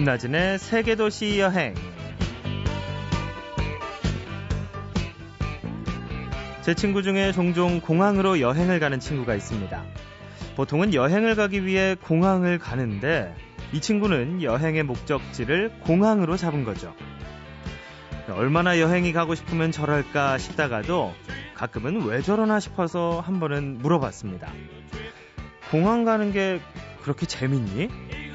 김나진의 세계도시 여행. 제 친구 중에 종종 공항으로 여행을 가는 친구가 있습니다. 보통은 여행을 가기 위해 공항을 가는데 이 친구는 여행의 목적지를 공항으로 잡은 거죠. 얼마나 여행이 가고 싶으면 저럴까 싶다가도 가끔은 왜 저러나 싶어서 한 번은 물어봤습니다. 공항 가는 게 그렇게 재밌니?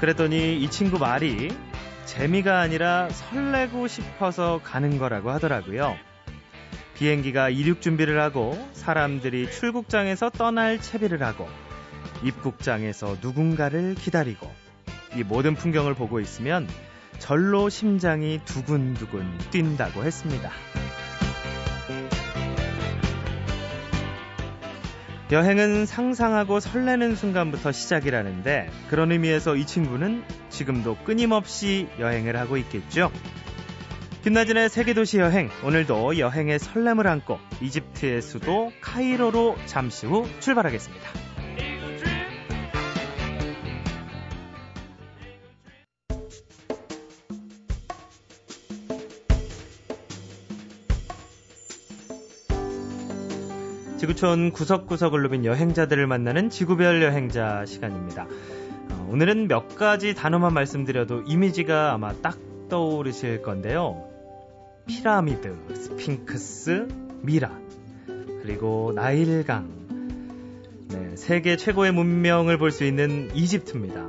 그랬더니 이 친구 말이 재미가 아니라 설레고 싶어서 가는 거라고 하더라고요. 비행기가 이륙 준비를 하고 사람들이 출국장에서 떠날 채비를 하고 입국장에서 누군가를 기다리고 이 모든 풍경을 보고 있으면 절로 심장이 두근두근 뛴다고 했습니다. 여행은 상상하고 설레는 순간부터 시작이라는데 그런 의미에서 이 친구는 지금도 끊임없이 여행을 하고 있겠죠. 김나진의 세계도시 여행 오늘도 여행의 설렘을 안고 이집트의 수도 카이로로 잠시 후 출발하겠습니다. 지구촌 구석구석을 누빈 여행자들을 만나는 지구별 여행자 시간입니다. 어, 오늘은 몇 가지 단어만 말씀드려도 이미지가 아마 딱 떠오르실 건데요. 피라미드, 스핑크스, 미라, 그리고 나일강. 네, 세계 최고의 문명을 볼 수 있는 이집트입니다.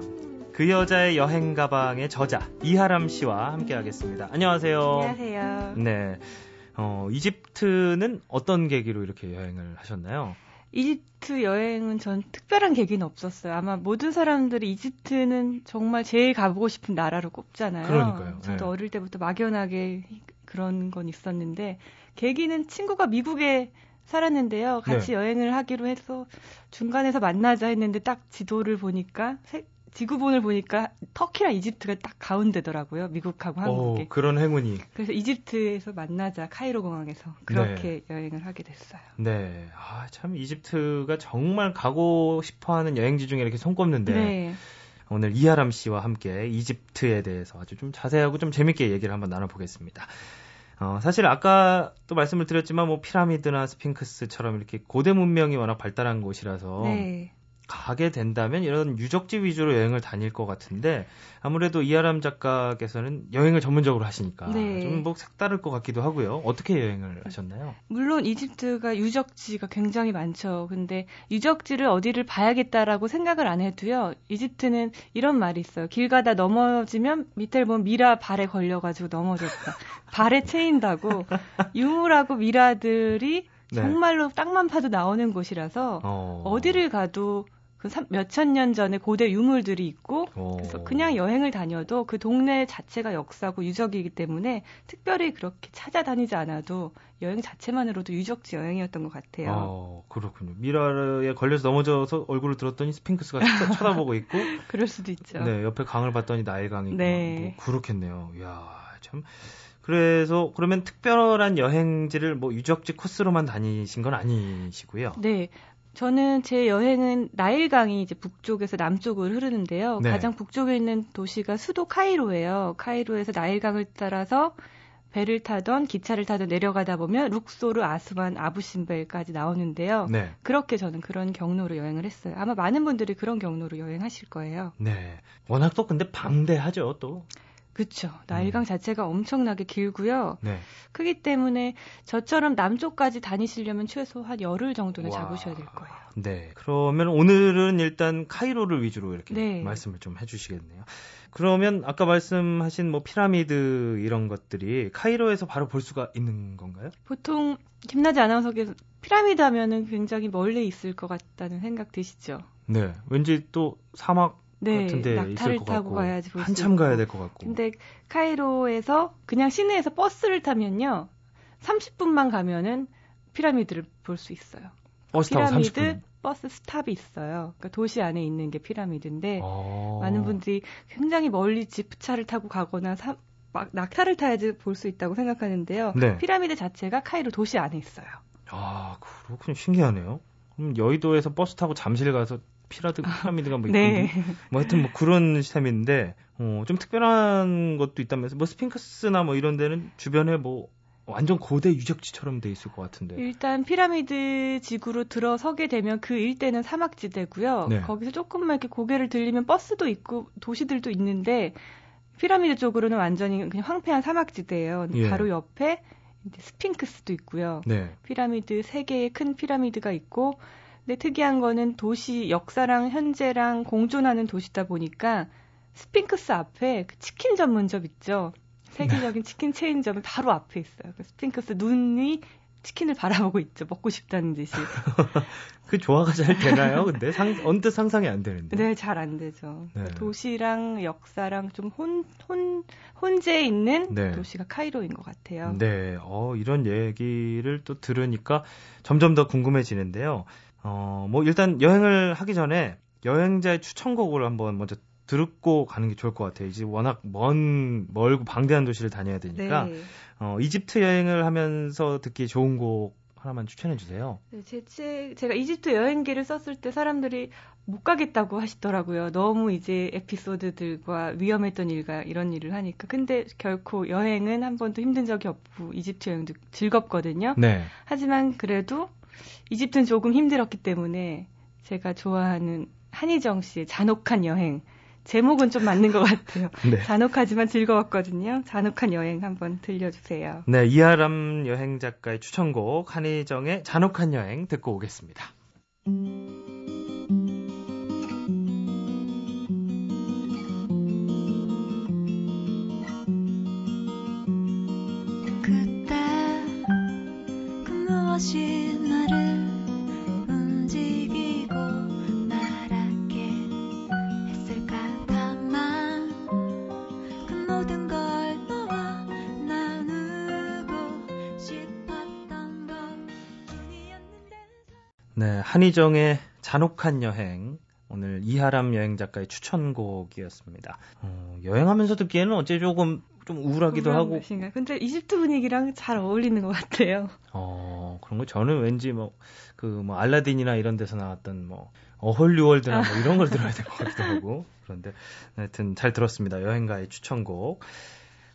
그 여자의 여행 가방의 저자 이하람 씨와 함께 하겠습니다. 안녕하세요. 안녕하세요. 네. 어, 이집트는 어떤 계기로 이렇게 여행을 하셨나요? 이집트 여행은 전 특별한 계기는 없었어요. 아마 모든 사람들이 이집트는 정말 제일 가보고 싶은 나라로 꼽잖아요. 그러니까요. 저도 네. 어릴 때부터 막연하게 그런 건 있었는데 계기는 친구가 미국에 살았는데요. 같이 네. 여행을 하기로 해서 중간에서 만나자 했는데 딱 지도를 보니까 세- 지구본을 보니까 터키랑 이집트가 딱 가운데더라고요. 미국하고 한국이. 오, 그런 행운이. 그래서 이집트에서 만나자 카이로 공항에서 그렇게 여행을 하게 됐어요. 네. 아, 참 이집트가 정말 가고 싶어 하는 여행지 중에 이렇게 손꼽는데 네. 오늘 이하람 씨와 함께 이집트에 대해서 아주 좀 자세하고 좀 재밌게 얘기를 한번 나눠보겠습니다. 어, 사실 아까 또 말씀을 드렸지만 뭐 피라미드나 스핑크스처럼 이렇게 고대 문명이 워낙 발달한 곳이라서 네. 가게 된다면 이런 유적지 위주로 여행을 다닐 것 같은데 아무래도 이하람 작가께서는 여행을 전문적으로 하시니까 네. 좀뭐 색다를 것 같기도 하고요. 어떻게 여행을 하셨나요? 물론 이집트가 유적지가 굉장히 많죠. 근데 유적지를 어디를 봐야겠다라고 생각을 안 해도요. 이집트는 이런 말이 있어요. 길 가다 넘어지면 밑에를 보면 미라 발에 걸려가지고 넘어졌다. 발에 채인다고 유물하고 미라들이 네. 정말로 땅만 파도 나오는 곳이라서 어. 어디를 가도 그 몇천 년 전에 고대 유물들이 있고 어. 그래서 그냥 여행을 다녀도 그 동네 자체가 역사고 유적이기 때문에 특별히 그렇게 찾아다니지 않아도 여행 자체만으로도 유적지 여행이었던 것 같아요. 어, 그렇군요. 미라에 걸려서 넘어져서 얼굴을 들었더니 스핑크스가 쳐- 쳐다보고 있고, 그럴 수도 있죠. 네, 옆에 강을 봤더니 나일강이고, 네. 뭐 그렇겠네요. 이야, 참. 그래서, 그러면 특별한 여행지를 뭐 유적지 코스로만 다니신 건 아니시고요. 네. 저는 제 여행은 나일강이 이제 북쪽에서 남쪽을 흐르는데요. 네. 가장 북쪽에 있는 도시가 수도 카이로예요. 카이로에서 나일강을 따라서 배를 타던 기차를 타던 내려가다 보면 룩소르, 아스완, 아부신벨까지 나오는데요. 네. 그렇게 저는 그런 경로로 여행을 했어요. 아마 많은 분들이 그런 경로로 여행하실 거예요. 네. 워낙 또 근데 방대하죠, 또. 그렇죠. 나일강 자체가 엄청나게 길고요. 네. 크기 때문에 저처럼 남쪽까지 다니시려면 최소 한 열흘 정도는 와. 잡으셔야 될 거예요. 네. 그러면 오늘은 일단 카이로를 위주로 이렇게 네. 말씀을 좀 해주시겠네요. 그러면 아까 말씀하신 뭐 피라미드 이런 것들이 카이로에서 바로 볼 수가 있는 건가요? 보통 김나지 아나운서께서 피라미드 하면은 굉장히 멀리 있을 것 같다는 생각 드시죠? 네. 왠지 또 사막 네, 같은데 낙타를 것 타고 가야지 볼수 한참. 가야 될 것 같고. 근데 카이로에서 그냥 시내에서 버스를 타면요. 30분만 가면은 피라미드를 볼 수 있어요. 버스 타고 피라미드 30분. bus stop이 있어요. 그러니까 도시 안에 있는 게 피라미드인데 어. 많은 분들이 굉장히 멀리 지프차를 타고 가거나 사- 막 낙타를 타야지 볼 수 있다고 생각하는데요. 네. 피라미드 자체가 카이로 도시 안에 있어요. 아, 그렇군요. 신기하네요. 음, 여의도에서 버스 타고 잠실 가서 피라드 피라미드가 뭐 네. 뭐 하여튼 뭐 그런 시스템인데 어, 좀 특별한 것도 있다면서 뭐 스핑크스나 뭐 이런 데는 주변에 뭐 완전 고대 유적지처럼 돼 있을 것 같은데. 일단 피라미드 지구로 들어서게 되면 그 일대는 사막지대고요. 네. 거기서 조금만 이렇게 고개를 돌리면 버스도 있고 도시들도 있는데 피라미드 쪽으로는 완전히 그냥 황폐한 사막지대예요. 예. 바로 옆에 스핑크스도 있고요. 네. 피라미드 세 개의 큰 피라미드가 있고 근데 특이한 거는 도시 역사랑 현재랑 공존하는 도시다 보니까 스핑크스 앞에 그 치킨 전문점 있죠. 세계적인 치킨 체인점이 바로 앞에 있어요. 그 스핑크스 눈이 치킨을 바라보고 있죠. 먹고 싶다는 듯이. 그 조화가 잘 되나요? 근데 상, 언뜻 상상이 안 되는데. 네, 잘 안 되죠. 네. 도시랑 역사랑 좀 혼, 혼, 혼재 있는 네. 도시가 카이로인 것 같아요. 네, 어, 이런 얘기를 또 들으니까 점점 더 궁금해지는데요. 어, 뭐 일단 여행을 하기 전에 여행자의 추천곡을 한번 먼저 듣고 가는 게 좋을 것 같아요. 이제 워낙 먼 멀고 방대한 도시를 다녀야 되니까 네. 어, 이집트 여행을 하면서 듣기 좋은 곡 하나만 추천해 주세요. 네, 제 책, 제가 이집트 여행기를 썼을 때 사람들이 못 가겠다고 하시더라고요. 너무 이제 에피소드들과 위험했던 일과 이런 일을 하니까. 근데 결코 여행은 한 번도 힘든 적이 없고 이집트 여행도 즐겁거든요. 네. 하지만 그래도 이집트는 조금 힘들었기 때문에 제가 좋아하는 한희정 씨의 잔혹한 여행 제목은 좀 맞는 것 같아요. 네. 잔혹하지만 즐거웠거든요. 잔혹한 여행 한번 들려주세요. 네, 이하람 여행 작가의 추천곡 한희정의 잔혹한 여행 듣고 오겠습니다. 그 네, 한희정의 잔혹한 여행. 오늘 이하람 여행 작가의 추천곡이었습니다. 어, 여행하면서 듣기에는 어째 조금 좀 우울하기도 하고. 것인가? 근데 이집트 분위기랑 잘 어울리는 것 같아요. 어, 그런 거 저는 왠지 뭐, 그, 뭐, 알라딘이나 이런 데서 나왔던 뭐, 어홀리월드나 뭐 이런 걸 들어야 될 것 같기도 하고. 그런데, 하여튼 잘 들었습니다. 여행가의 추천곡.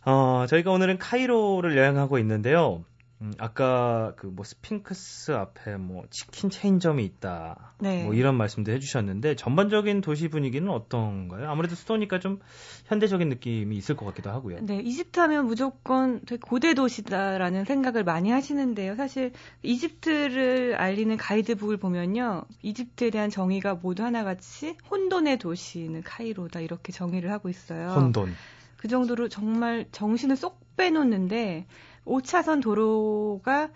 어, 저희가 오늘은 카이로를 여행하고 있는데요. 음, 아까 그 뭐 스핑크스 앞에 뭐 치킨 체인점이 있다. 네. 뭐 이런 말씀도 해주셨는데 전반적인 도시 분위기는 어떤가요? 아무래도 수도니까 좀 현대적인 느낌이 있을 것 같기도 하고요. 네, 이집트 하면 무조건 되게 고대 도시다라는 생각을 많이 하시는데요. 사실 이집트를 알리는 가이드북을 보면요, 이집트에 대한 정의가 모두 하나같이 혼돈의 도시는 카이로다 이렇게 정의를 하고 있어요. 혼돈. 그 정도로 정말 정신을 쏙 빼놓는데 5차선 도로가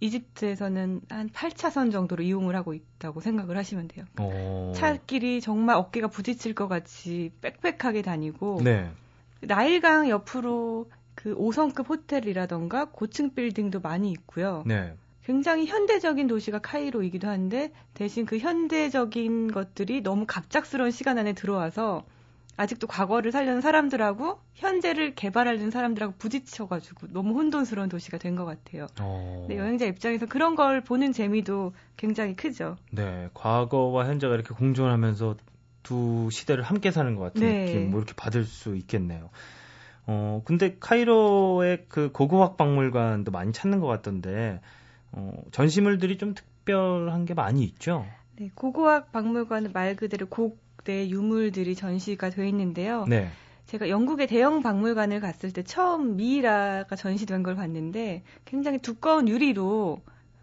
이집트에서는 한 8차선 정도로 이용을 하고 있다고 생각을 하시면 돼요. 오. 어. 차길이 정말 어깨가 부딪힐 것 같이 빽빽하게 다니고 네. 나일강 옆으로 그 5성급 호텔이라던가 고층 빌딩도 많이 있고요. 네. 굉장히 현대적인 도시가 카이로이기도 한데 대신 그 현대적인 것들이 너무 갑작스러운 시간 안에 들어와서 아직도 과거를 살려는 사람들하고 현재를 개발하려는 사람들하고 부딪혀가지고 너무 혼돈스러운 도시가 된 것 같아요. 어... 네, 여행자 입장에서 그런 걸 보는 재미도 굉장히 크죠. 네, 과거와 현재가 이렇게 공존하면서 두 시대를 함께 사는 것 같은 네. 느낌, 뭐 이렇게 받을 수 있겠네요. 어, 근데 카이로의 그 고고학 박물관도 많이 찾는 것 같던데, 어, 전시물들이 좀 특별한 게 많이 있죠? 네, 고고학 박물관은 말 그대로 고, 때 유물들이 전시가 되어 있는데요. 네. 제가 영국의 대형 박물관을 갔을 때 처음 미이라가 전시된 걸 봤는데 굉장히 두꺼운 유리로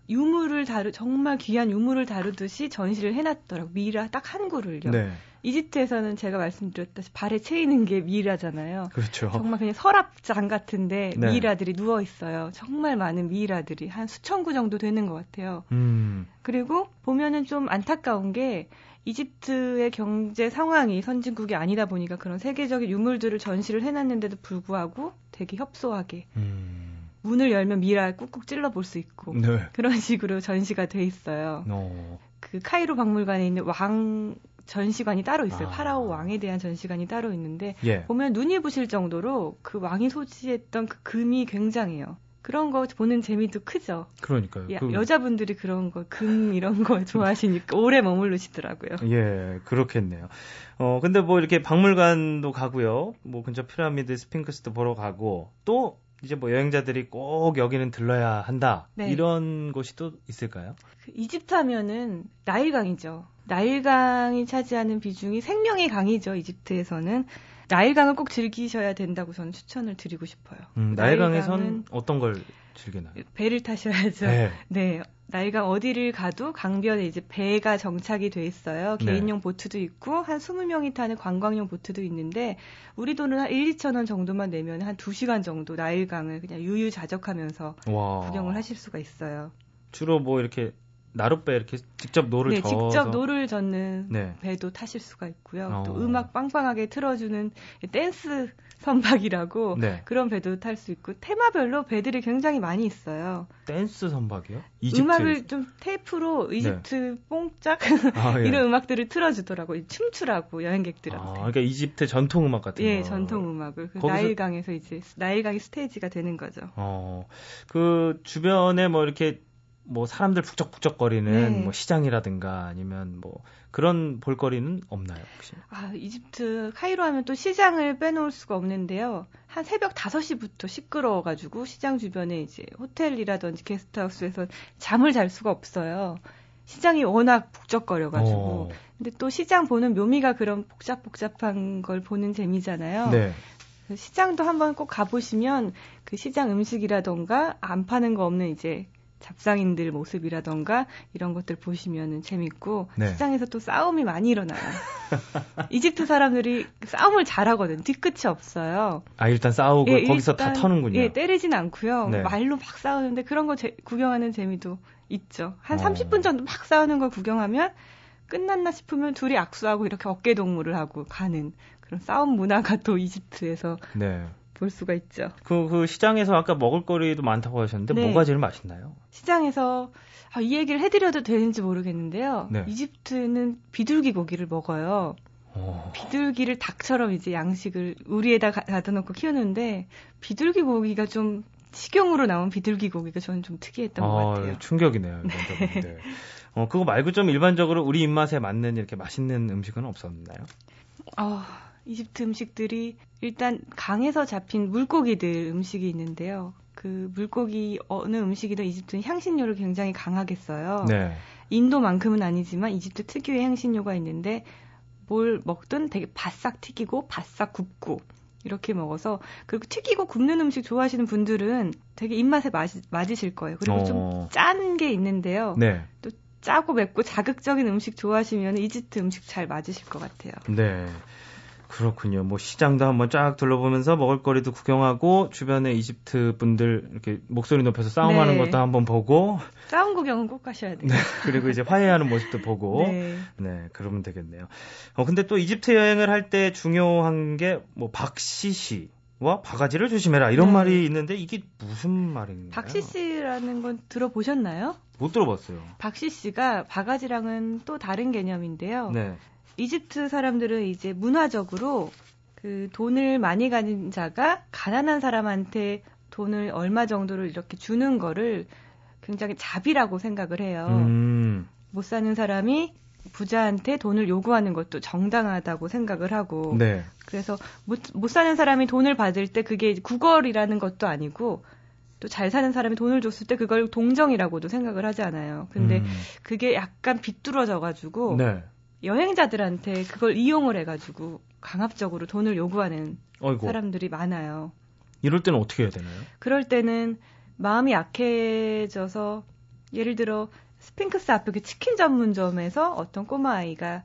유물을 다루 정말 귀한 유물을 다루듯이 전시를 해놨더라고 미이라 딱 한 구를요. 네. 이집트에서는 제가 말씀드렸다시피 발에 채이는 게 미이라잖아요. 그렇죠. 정말 그냥 서랍장 같은데 네. 미이라들이 누워 있어요. 정말 많은 미이라들이 한 수천 구 정도 되는 것 같아요. 음. 그리고 보면은 좀 안타까운 게 이집트의 경제 상황이 선진국이 아니다 보니까 그런 세계적인 유물들을 전시를 해놨는데도 불구하고 되게 협소하게 음. 문을 열면 미라 꾹꾹 찔러 볼 수 있고 네. 그런 식으로 전시가 돼 있어요. 어. 그 카이로 박물관에 있는 왕 전시관이 따로 있어요. 아. 파라오 왕에 대한 전시관이 따로 있는데 예. 보면 눈이 부실 정도로 그 왕이 소지했던 그 금이 굉장해요. 그런 거 보는 재미도 크죠. 그러니까요. 야, 그, 여자분들이 그런 거, 금 이런 거 좋아하시니까 오래 머무르시더라고요. 예, 그렇겠네요. 어, 근데 뭐 이렇게 박물관도 가고요. 뭐 근처 피라미드, 스핑크스도 보러 가고 또 이제 뭐 여행자들이 꼭 여기는 들러야 한다. 네. 이런 곳이 또 있을까요? 그 이집트 하면은 나일강이죠. 나일강이 차지하는 비중이 생명의 강이죠. 이집트에서는 나일강을 꼭 즐기셔야 된다고 저는 추천을 드리고 싶어요. 음, 나일강에선 어떤 걸 즐기나요? 배를 타셔야죠. 네. 네. 나일강 어디를 가도 강변에 이제 배가 정착이 돼 있어요. 네. 개인용 보트도 있고 한 20명이 타는 관광용 보트도 있는데 우리 돈은 한 1, 2천 원 정도만 내면 한 2시간 정도 나일강을 그냥 유유자적하면서 와. 구경을 하실 수가 있어요. 주로 뭐 이렇게 나룻배 이렇게 직접 노를 네, 저어서 직접 노를 젓는 네. 배도 타실 수가 있고요. 어. 또 음악 빵빵하게 틀어주는 댄스 선박이라고 네. 그런 배도 탈 수 있고 테마별로 배들이 굉장히 많이 있어요. 댄스 선박이요? 이집트 음악을 좀 테이프로 이집트 뽕짝 아, 예. 이런 음악들을 틀어주더라고요. 춤추라고 여행객들한테. 아, 그러니까 이집트 전통 음악 같은 예, 거. 전통 음악을 그 거기서- 나일강에서 이제 나일강이 스테이지가 되는 거죠. 어, 그 주변에 뭐 이렇게 뭐 사람들 북적북적거리는 네. 뭐 시장이라든가 아니면 뭐 그런 볼거리는 없나요 혹시? 아, 이집트 카이로 하면 또 시장을 빼놓을 수가 없는데요. 한 새벽 5시부터 시끄러워가지고 시장 주변에 이제 호텔이라든지 게스트하우스에서 잠을 잘 수가 없어요. 시장이 워낙 북적거려가지고. 어, 근데 또 시장 보는 묘미가 그런 복잡복잡한 걸 보는 재미잖아요. 네. 시장도 한번 꼭 가보시면 그 시장 음식이라던가 안 파는 거 없는 이제 잡상인들 모습이라던가 이런 것들 보시면은 재밌고 네. 시장에서 또 싸움이 많이 일어나요. 이집트 사람들이 싸움을 잘하거든. 뒤끝이 없어요. 아 일단 싸우고 예, 거기서 일단, 다 터는군요. 예, 때리진 않고요. 네. 말로 막 싸우는데 그런 거 제- 구경하는 재미도 있죠. 한 어. 30분 정도 막 싸우는 걸 구경하면 끝났나 싶으면 둘이 악수하고 이렇게 어깨 동무를 하고 가는 그런 싸움 문화가 또 이집트에서 네. 볼 수가 있죠. 그, 그 시장에서 아까 먹을거리도 많다고 하셨는데 네. 뭐가 제일 맛있나요? 시장에서 아, 이 얘기를 해드려도 되는지 모르겠는데요. 네. 이집트는 비둘기 고기를 먹어요. 어, 비둘기를 닭처럼 이제 양식을 우리에다 가- 가둬 놓고 키우는데 비둘기 고기가 좀 식용으로 나온 비둘기 고기가 저는 좀 특이했던 것 아, 같아요. 충격이네요. 좀. 네. 어, 그거 말고 좀 일반적으로 우리 입맛에 맞는 이렇게 맛있는 음식은 없었나요? 어, 이집트 음식들이 일단 강에서 잡힌 물고기들 음식이 있는데요. 그 물고기 어느 음식이든 이집트는 향신료를 굉장히 강하게 써요. 네. 인도만큼은 아니지만 이집트 특유의 향신료가 있는데 뭘 먹든 되게 바싹 튀기고 바싹 굽고 이렇게 먹어서 그리고 튀기고 굽는 음식 좋아하시는 분들은 되게 입맛에 맞, 맞으실 거예요. 그리고 좀 어, 짠게 있는데요. 네. 짜고 맵고 자극적인 음식 좋아하시면 이집트 음식 잘 맞으실 것 같아요. 네. 그렇군요. 뭐 시장도 한번 쫙 둘러보면서 먹을거리도 구경하고 주변에 이집트 분들 이렇게 목소리 높여서 싸움하는 네. 것도 한번 보고 싸움 구경은 꼭 가셔야 돼요. 네. 그리고 이제 화해하는 모습도 보고 네. 네, 그러면 되겠네요. 어, 근데 또 이집트 여행을 할 때 중요한 게 뭐 박시시 와 바가지를 조심해라 이런 네. 말이 있는데 이게 무슨 말인가요? 박시 씨라는 건 들어보셨나요? 못 들어봤어요. 박시 씨가 바가지랑은 또 다른 개념인데요. 네. 이집트 사람들은 이제 문화적으로 그 돈을 많이 가진 자가 가난한 사람한테 돈을 얼마 정도를 이렇게 주는 거를 굉장히 자비라고 생각을 해요. 음. 못 사는 사람이 부자한테 돈을 요구하는 것도 정당하다고 생각을 하고 네. 그래서 못, 못 사는 사람이 돈을 받을 때 그게 구걸이라는 것도 아니고 또 잘 사는 사람이 돈을 줬을 때 그걸 동정이라고도 생각을 하지 않아요. 근데 음. 그게 약간 비뚤어져 가지고 네. 여행자들한테 그걸 이용을 해가지고 강압적으로 돈을 요구하는 어이고. 사람들이 많아요. 이럴 때는 어떻게 해야 되나요? 그럴 때는 마음이 약해져서 예를 들어 스핑크스 앞에 그 치킨 전문점에서 어떤 꼬마 아이가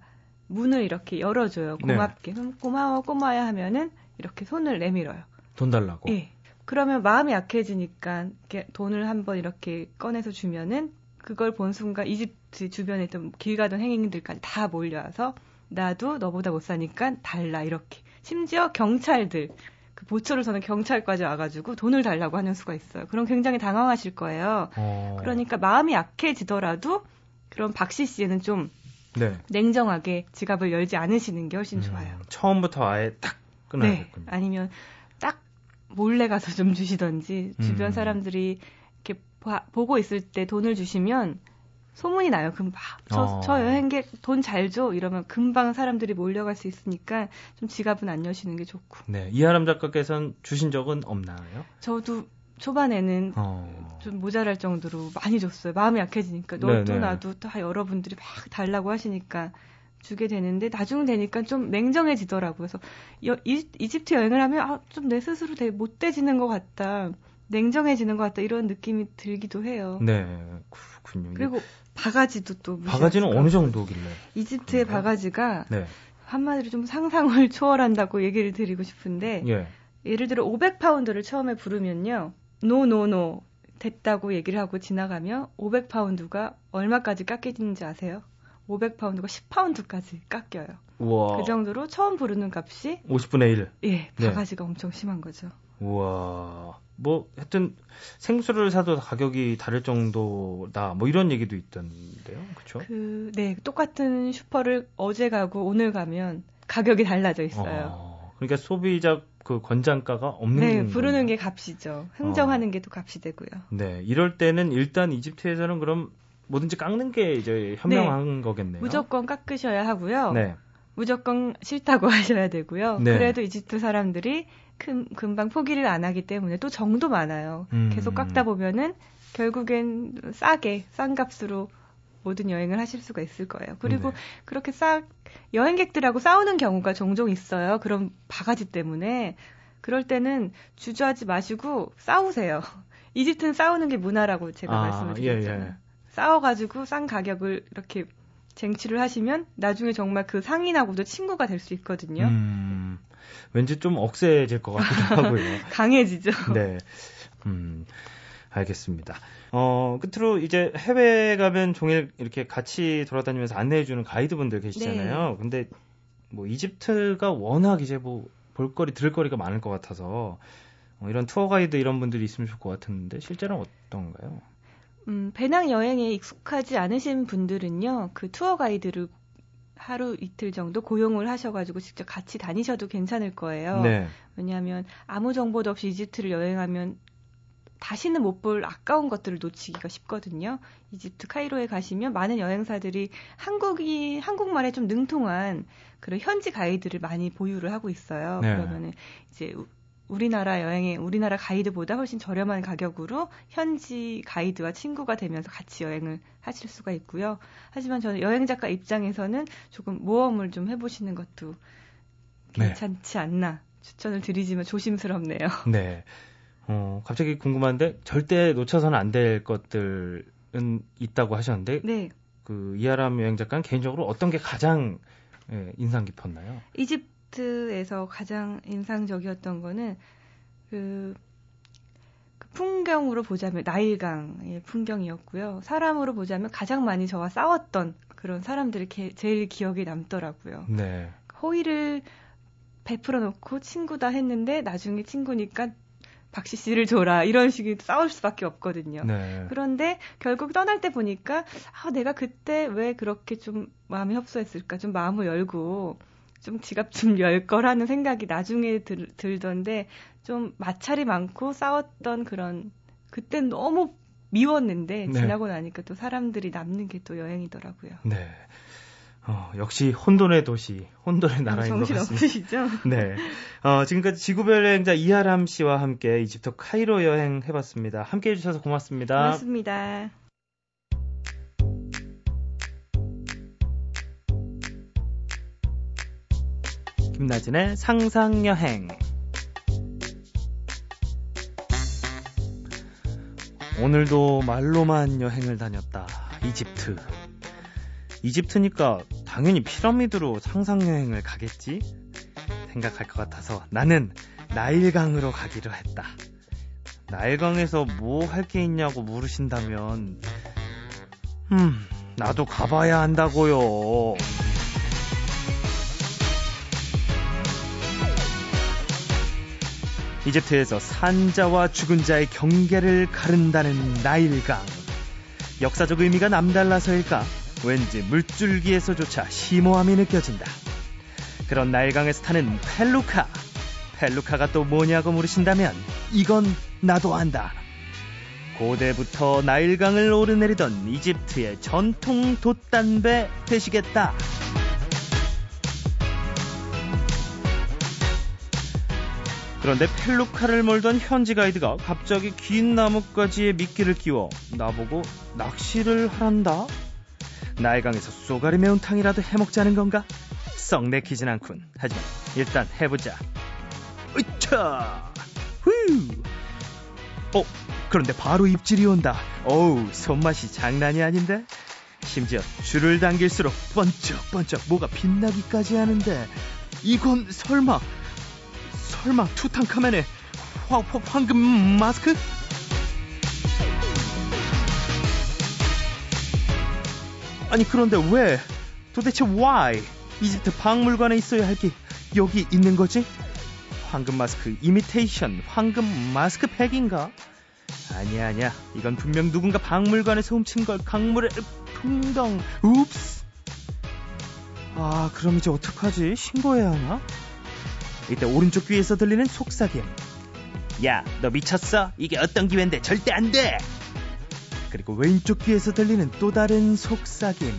문을 이렇게 열어줘요. 네. 고맙게. 그럼 고마워 꼬마야 하면은 이렇게 손을 내밀어요. 돈 달라고. 예. 그러면 마음이 약해지니까 돈을 한번 이렇게 꺼내서 주면은 그걸 본 순간 이집트 주변에 있던 길 가던 행인들까지 다 몰려와서 나도 너보다 못 사니까 달라 이렇게 심지어 경찰들 그 보초를 서는 경찰까지 와가지고 돈을 달라고 하는 수가 있어요. 그럼 굉장히 당황하실 거예요. 어. 그러니까 마음이 약해지더라도 그런 박씨 씨는 좀 네. 냉정하게 지갑을 열지 않으시는 게 훨씬 음, 좋아요. 처음부터 아예 딱 네. 끊어야겠군요. 아니면 딱 몰래 가서 좀 주시던지 주변 음. 사람들이 보고 있을 때 돈을 주시면 소문이 나요. 막, 저, 어. 저 여행객 돈 잘 줘. 이러면 금방 사람들이 몰려갈 수 있으니까 좀 지갑은 안 여시는 게 좋고. 네. 이하람 작가께서는 주신 적은 없나요? 저도 초반에는 어. 좀 모자랄 정도로 많이 줬어요. 마음이 약해지니까. 너도 네네. 나도 다 여러분들이 막 달라고 하시니까 주게 되는데 나중 되니까 좀 냉정해지더라고요. 그래서 여, 이, 이집트 여행을 하면 아, 좀 내 스스로 되게 못돼지는 것 같다. 냉정해지는 것 같다. 이런 느낌이 들기도 해요. 네. 그렇군요. 그리고 바가지도 또 바가지는 어느 정도길래? 이집트의 그런가요? 바가지가 네. 한마디로 좀 상상을 초월한다고 얘기를 드리고 싶은데 예. 예를 들어 500파운드를 처음에 부르면요. no no no 됐다고 얘기를 하고 지나가면 500파운드가 얼마까지 깎이는지 아세요? 500파운드가 10파운드까지 깎여요. 우와. 그 정도로 처음 부르는 값이 50분의 1. 예, 네. 바가지가 네. 엄청 심한 거죠. 우와. 뭐 하여튼 생수를 사도 가격이 다를 정도다. 뭐 이런 얘기도 있던데요. 그렇죠? 그 네, 똑같은 슈퍼를 어제 가고 오늘 가면 가격이 달라져 있어요. 어, 그러니까 소비자 그 권장가가 없는 네, 부르는 게 값이죠. 흥정하는 어. 게또 값이 되고요. 네, 이럴 때는 일단 이집트에서는 그럼 뭐든지 깎는 게 이제 현명한 네, 거겠네요. 무조건 깎으셔야 하고요. 네. 무조건 싫다고 하셔야 되고요. 네. 그래도 이집트 사람들이 금, 금방 포기를 안 하기 때문에 또 정도 많아요. 음. 계속 깎다 보면은 결국엔 싸게 싼 값으로 모든 여행을 하실 수가 있을 거예요. 그리고 네. 그렇게 싹 여행객들하고 싸우는 경우가 종종 있어요. 그런 바가지 때문에 그럴 때는 주저하지 마시고 싸우세요. 이집트는 싸우는 게 문화라고 제가 아, 말씀을 드렸잖아요. 예, 예. 싸워가지고 싼 가격을 이렇게 쟁취를 하시면 나중에 정말 그 상인하고도 친구가 될 수 있거든요. 음. 왠지 좀 억세질 것 같기도 하고요. 강해지죠. 네. 음, 알겠습니다. 어, 끝으로 이제 해외 가면 종일 이렇게 같이 돌아다니면서 안내해주는 가이드분들 계시잖아요. 네. 근데 뭐 이집트가 워낙 이제 뭐 볼거리, 들을거리가 많을 것 같아서 어, 이런 투어 가이드 이런 분들이 있으면 좋을 것 같은데 실제로는 어떤가요? 음, 배낭 여행에 익숙하지 않으신 분들은요, 그 투어 가이드를 하루 이틀 정도 고용을 하셔가지고 직접 같이 다니셔도 괜찮을 거예요. 네. 왜냐하면 아무 정보도 없이 이집트를 여행하면 다시는 못 볼 아까운 것들을 놓치기가 쉽거든요. 이집트 카이로에 가시면 많은 여행사들이 한국이 한국말에 좀 능통한 그런 현지 가이드를 많이 보유를 하고 있어요. 네. 그러면은 이제 우리나라 여행에 우리나라 가이드보다 훨씬 저렴한 가격으로 현지 가이드와 친구가 되면서 같이 여행을 하실 수가 있고요. 하지만 저는 여행 작가 입장에서는 조금 모험을 좀 해보시는 것도 네. 괜찮지 네. 않나 추천을 드리지만 조심스럽네요. 네. 어, 갑자기 궁금한데 절대 놓쳐서는 안 될 것들은 있다고 하셨는데 네. 그 이하람 여행 작가는 개인적으로 어떤 게 가장 예, 인상 깊었나요? 이집 이집트에서 가장 인상적이었던 거는 그, 그 풍경으로 보자면 나일강의 풍경이었고요. 사람으로 보자면 가장 많이 저와 싸웠던 그런 사람들이 게, 제일 기억에 남더라고요. 네. 호의를 베풀어 놓고 친구다 했는데 나중에 친구니까 박씨 씨를 줘라 이런 식의 싸울 수밖에 없거든요. 네. 그런데 결국 떠날 때 보니까 아 내가 그때 왜 그렇게 좀 마음이 협소했을까 좀 마음을 열고 좀 지갑 좀 열 거라는 생각이 나중에 들, 들던데 좀 마찰이 많고 싸웠던 그런 그때 너무 미웠는데 네. 지나고 나니까 또 사람들이 남는 게 또 여행이더라고요. 네. 어, 역시 혼돈의 도시, 혼돈의 나라인 것 같습니다. 없으시죠? 네. 어, 지금까지 지구별 여행자 이하람 씨와 함께 이집트 카이로 여행 해봤습니다. 함께 해주셔서 고맙습니다. 고맙습니다. 김나진의 상상여행. 오늘도 말로만 여행을 다녔다. 이집트. 이집트니까 당연히 피라미드로 상상여행을 가겠지? 생각할 것 같아서 나는 나일강으로 가기로 했다. 나일강에서 뭐 할 게 있냐고 물으신다면, 음, 나도 가봐야 한다고요. 이집트에서 산자와 죽은 자의 경계를 가른다는 나일강. 역사적 의미가 남달라서일까? 왠지 물줄기에서조차 심오함이 느껴진다. 그런 나일강에서 타는 펠루카. 펠루카가 또 뭐냐고 물으신다면 이건 나도 안다. 고대부터 나일강을 오르내리던 이집트의 전통 돛단배 되시겠다. 그런데 펠루카를 몰던 현지 가이드가 갑자기 긴 나뭇가지에 미끼를 끼워 나보고 낚시를 하란다? 나일강에서 쏘가리 매운탕이라도 해먹자는 건가? 썩 내키진 않군. 하지만 일단 해보자. 으차! 후! 어, 그런데 바로 입질이 온다. 어우, 손맛이 장난이 아닌데? 심지어 줄을 당길수록 번쩍번쩍 뭐가 빛나기까지 하는데 이건 설마 설마 투탕카멘의 화, 화, 황금 마스크? 아니 그런데 왜 도대체 why 이집트 박물관에 있어야 할 게 여기 있는 거지? 황금 마스크 이미테이션 황금 마스크 팩인가? 아니야 아니야 이건 분명 누군가 박물관에서 훔친 걸 강물에 풍덩 웁스 아 그럼 이제 어떡하지 신고해야 하나? 이때 오른쪽 귀에서 들리는 속삭임 야 너 미쳤어? 이게 어떤 기회인데 절대 안 돼 그리고 왼쪽 귀에서 들리는 또 다른 속삭임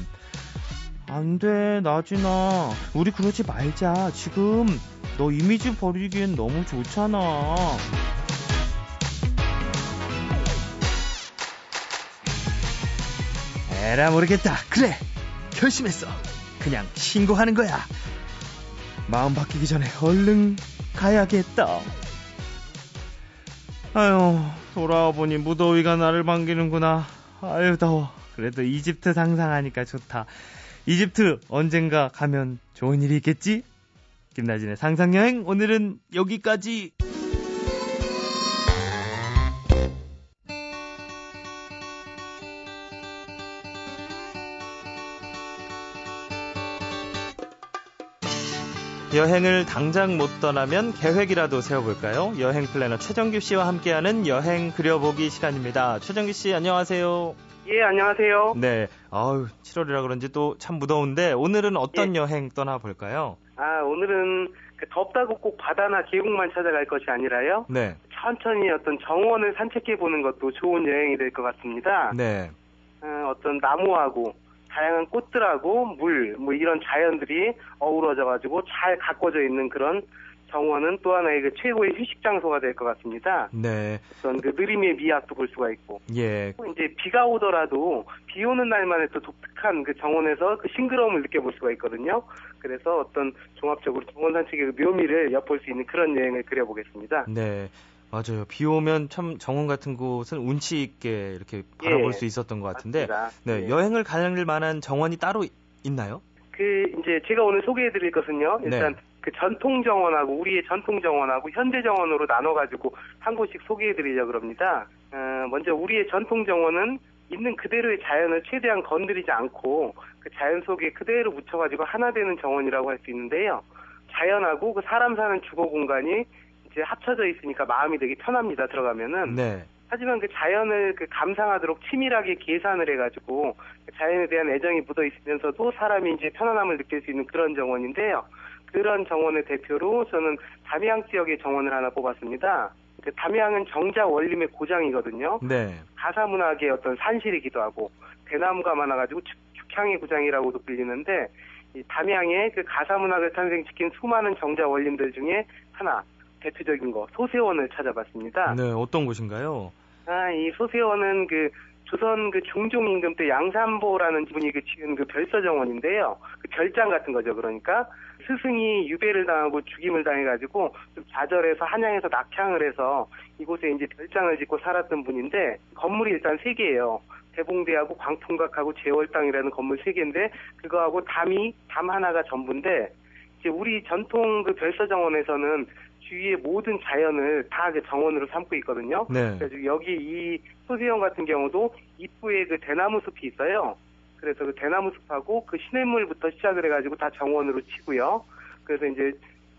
안 돼 나진아 우리 그러지 말자 지금 너 이미지 버리기엔 너무 좋잖아 에라 모르겠다. 그래. 결심했어. 그냥 신고하는 거야. 마음 바뀌기 전에 얼른 가야겠다. 아유, 돌아와 보니 무더위가 나를 반기는구나. 아유, 더워. 그래도 이집트 상상하니까 좋다. 이집트 언젠가 가면 좋은 일이 있겠지? 김나진의 상상여행 오늘은 여기까지. 여행을 당장 못 떠나면 계획이라도 세워볼까요? 여행 플래너 최정규 씨와 함께하는 여행 그려보기 시간입니다. 최정규 씨 안녕하세요. 예, 안녕하세요. 네, 아유 7월이라 그런지 또 참 무더운데 오늘은 어떤 예. 여행 떠나볼까요? 아, 오늘은 그 덥다고 꼭 바다나 계곡만 찾아갈 것이 아니라요. 네, 천천히 어떤 정원을 산책해 보는 것도 좋은 여행이 될 것 같습니다. 네, 어, 어떤 나무하고 다양한 꽃들하고 물, 뭐 이런 자연들이 어우러져가지고 잘 가꿔져 있는 그런 정원은 또 하나의 그 최고의 휴식 장소가 될 것 같습니다. 네, 어떤 그 느림의 미학도 볼 수가 있고. 예, 이제 비가 오더라도 비 오는 날만의 또 독특한 그 정원에서 그 싱그러움을 느껴볼 수가 있거든요. 그래서 어떤 종합적으로 정원 산책의 그 묘미를 엿볼 수 있는 그런 여행을 그려보겠습니다. 네. 맞아요. 비 오면 참 정원 같은 곳은 운치 있게 이렇게 바라볼 예, 수 있었던 것 같은데, 맞습니다. 네, 예. 여행을 갈 만한 정원이 따로 있나요? 그 이제 제가 오늘 소개해드릴 것은요. 일단 네. 그 전통 정원하고 우리의 전통 정원하고 현대 정원으로 나눠가지고 한 곳씩 소개해드리려고 합니다. 어, 먼저 우리의 전통 정원은 있는 그대로의 자연을 최대한 건드리지 않고 그 자연 속에 그대로 묻혀가지고 하나 되는 정원이라고 할 수 있는데요. 자연하고 그 사람 사는 주거 공간이 이제 합쳐져 있으니까 마음이 되게 편합니다. 들어가면은. 네, 하지만 그 자연을 그 감상하도록 치밀하게 계산을 해가지고 그 자연에 대한 애정이 묻어 있으면서도 사람이 이제 편안함을 느낄 수 있는 그런 정원인데요. 그런 정원의 대표로 저는 담양 지역의 정원을 하나 뽑았습니다. 그 담양은 정자 원림의 고장이거든요. 네, 가사 문학의 어떤 산실이기도 하고 대나무가 많아가지고 축- 축향의 구장이라고도 불리는데 이 담양의 그 가사 문학을 탄생시킨 수많은 정자 원림들 중에 하나 대표적인 거 소세원을 찾아봤습니다. 네, 어떤 곳인가요? 아, 이 소세원은 그 조선 그 중종 임금 때 양산보라는 분이 그 지은 그 별서 정원인데요. 그 별장 같은 거죠. 그러니까 스승이 유배를 당하고 죽임을 당해가지고 좀 좌절해서 한양에서 낙향을 해서 이곳에 이제 별장을 짓고 살았던 분인데 건물이 일단 세 개예요. 대봉대하고 광풍각하고 제월당이라는 건물 세 개인데 그거하고 담이 담 하나가 전부인데 이제 우리 전통 그 별서 정원에서는 주위의 모든 자연을 다 그 정원으로 삼고 있거든요. 네, 그래서 여기 이 소세형 같은 경우도 입구에 그 대나무 숲이 있어요. 그래서 그 대나무 숲하고 그 시냇물부터 시작을 해가지고 다 정원으로 치고요. 그래서 이제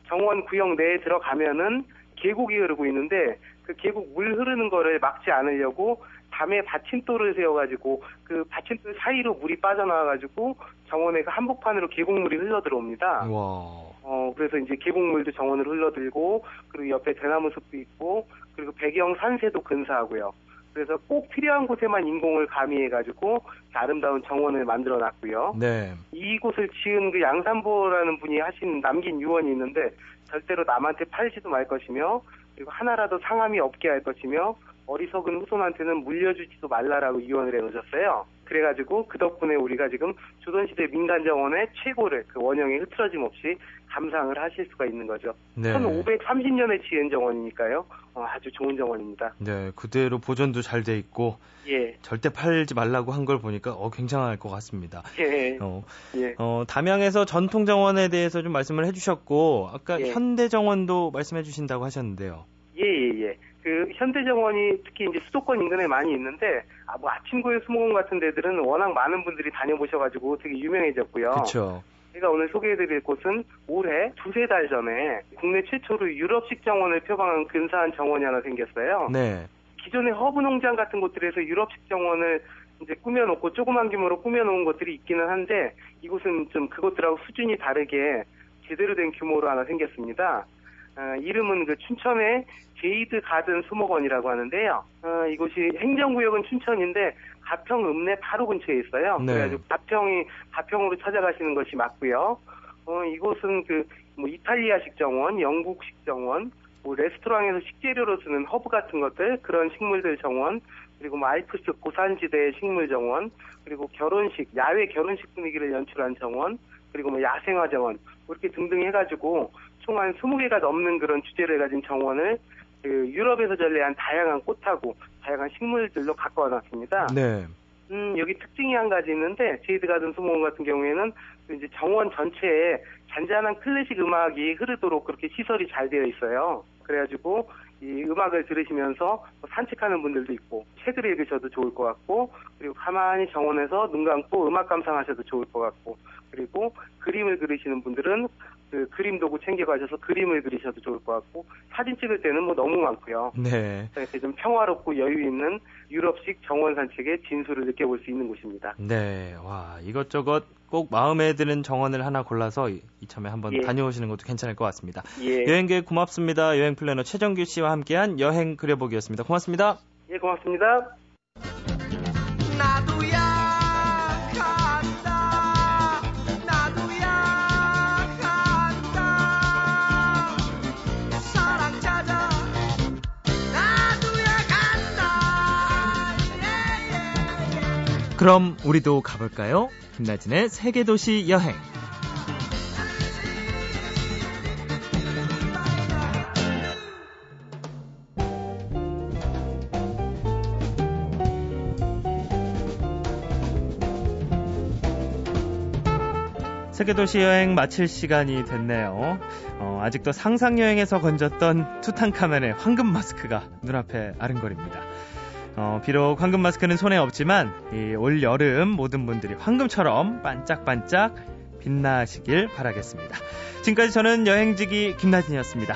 정원 구역 내에 들어가면은 계곡이 흐르고 있는데 그 계곡 물 흐르는 거를 막지 않으려고 담에 받침돌을 세워가지고 그 받침돌 사이로 물이 빠져나와가지고 정원의 그 한복판으로 계곡물이 흘러 들어옵니다. 와, 어, 어, 그래서 이제 계곡물도 정원을 흘러들고, 그리고 옆에 대나무 숲도 있고, 그리고 배경 산세도 근사하고요. 그래서 꼭 필요한 곳에만 인공을 가미해가지고 아름다운 정원을 만들어 놨고요. 네. 이곳을 지은 그 양산보라는 분이 하신 남긴 유언이 있는데 절대로 남한테 팔지도 말 것이며 그리고 하나라도 상함이 없게 할 것이며 어리석은 후손한테는 물려주지도 말라라고 유언을 해놓으셨어요. 그래가지고 그 덕분에 우리가 지금 조선시대 민간정원의 최고를 그 원형에 흐트러짐 없이 감상을 하실 수가 있는 거죠. 네. 1530년에 지은 정원이니까요. 어, 아주 좋은 정원입니다. 네, 그대로 보존도 잘 돼 있고 예, 절대 팔지 말라고 한 걸 보니까 어 굉장할 것 같습니다. 예, 어, 예. 어, 담양에서 전통 정원에 대해서 좀 말씀을 해주셨고 아까 예. 현대 정원도 말씀해 주신다고 하셨는데요. 예, 예, 예. 그 현대정원이 특히 이제 수도권 인근에 많이 있는데 아, 뭐 아침고요 수목원 같은 데들은 워낙 많은 분들이 다녀보셔가지고 되게 유명해졌고요. 그렇죠. 제가 오늘 소개해드릴 곳은 올해 두세 달 전에 국내 최초로 유럽식 정원을 표방한 근사한 정원이 하나 생겼어요. 네. 기존의 허브 농장 같은 곳들에서 유럽식 정원을 이제 꾸며놓고 조그만 규모로 꾸며놓은 것들이 있기는 한데 이곳은 좀 그것들하고 수준이 다르게 제대로 된 규모로 하나 생겼습니다. 어, 이름은 그 춘천의 제이드 가든 수목원이라고 하는데요. 어, 이곳이 행정구역은 춘천인데 가평 읍내 바로 근처에 있어요. 네. 그래가지고 가평이 가평으로 찾아가시는 것이 맞고요. 어, 이곳은 그 뭐 이탈리아식 정원, 영국식 정원, 뭐 레스토랑에서 식재료로 쓰는 허브 같은 것들 그런 식물들 정원 그리고 뭐 알프스 고산지대의 식물 정원 그리고 결혼식 야외 결혼식 분위기를 연출한 정원 그리고 뭐 야생화 정원 뭐 이렇게 등등 해가지고 총 한 20개가 넘는 그런 주제를 가진 정원을 그 유럽에서 전래한 다양한 꽃하고 다양한 식물들로 가꿔 놨습니다. 네. 음, 여기 특징이 한 가지 있는데, 제이드 가든 수목원 같은 경우에는 그 이제 정원 전체에 잔잔한 클래식 음악이 흐르도록 그렇게 시설이 잘 되어 있어요. 그래가지고 이 음악을 들으시면서 뭐 산책하는 분들도 있고, 책을 읽으셔도 좋을 것 같고, 그리고 가만히 정원에서 눈 감고 음악 감상하셔도 좋을 것 같고, 그리고 그림을 그리시는 분들은 그 그림 도구 챙겨가셔서 그림을 그리셔도 좋을 것 같고, 사진 찍을 때는 뭐 너무 많고요. 네. 이렇게 좀 평화롭고 여유 있는 유럽식 정원 산책의 진수를 느껴볼 수 있는 곳입니다. 네. 와, 이것저것 꼭 마음에 드는 정원을 하나 골라서 이- 이참에 한번 예. 다녀오시는 것도 괜찮을 것 같습니다. 예, 여행계획 고맙습니다. 여행 플래너 최정규 씨와 함께한 여행 그려보기였습니다. 고맙습니다. 예, 고맙습니다. 나도 약 그럼 우리도 가볼까요? 김나진의 세계도시 여행. 세계도시 여행 마칠 시간이 됐네요. 어, 아직도 상상 여행에서 건졌던 투탕카멘의 황금 마스크가 눈앞에 아른거립니다. 어, 비록 황금 마스크는 손에 없지만 이 올 여름 모든 분들이 황금처럼 반짝반짝 빛나시길 바라겠습니다. 지금까지 저는 여행지기 김나진이었습니다.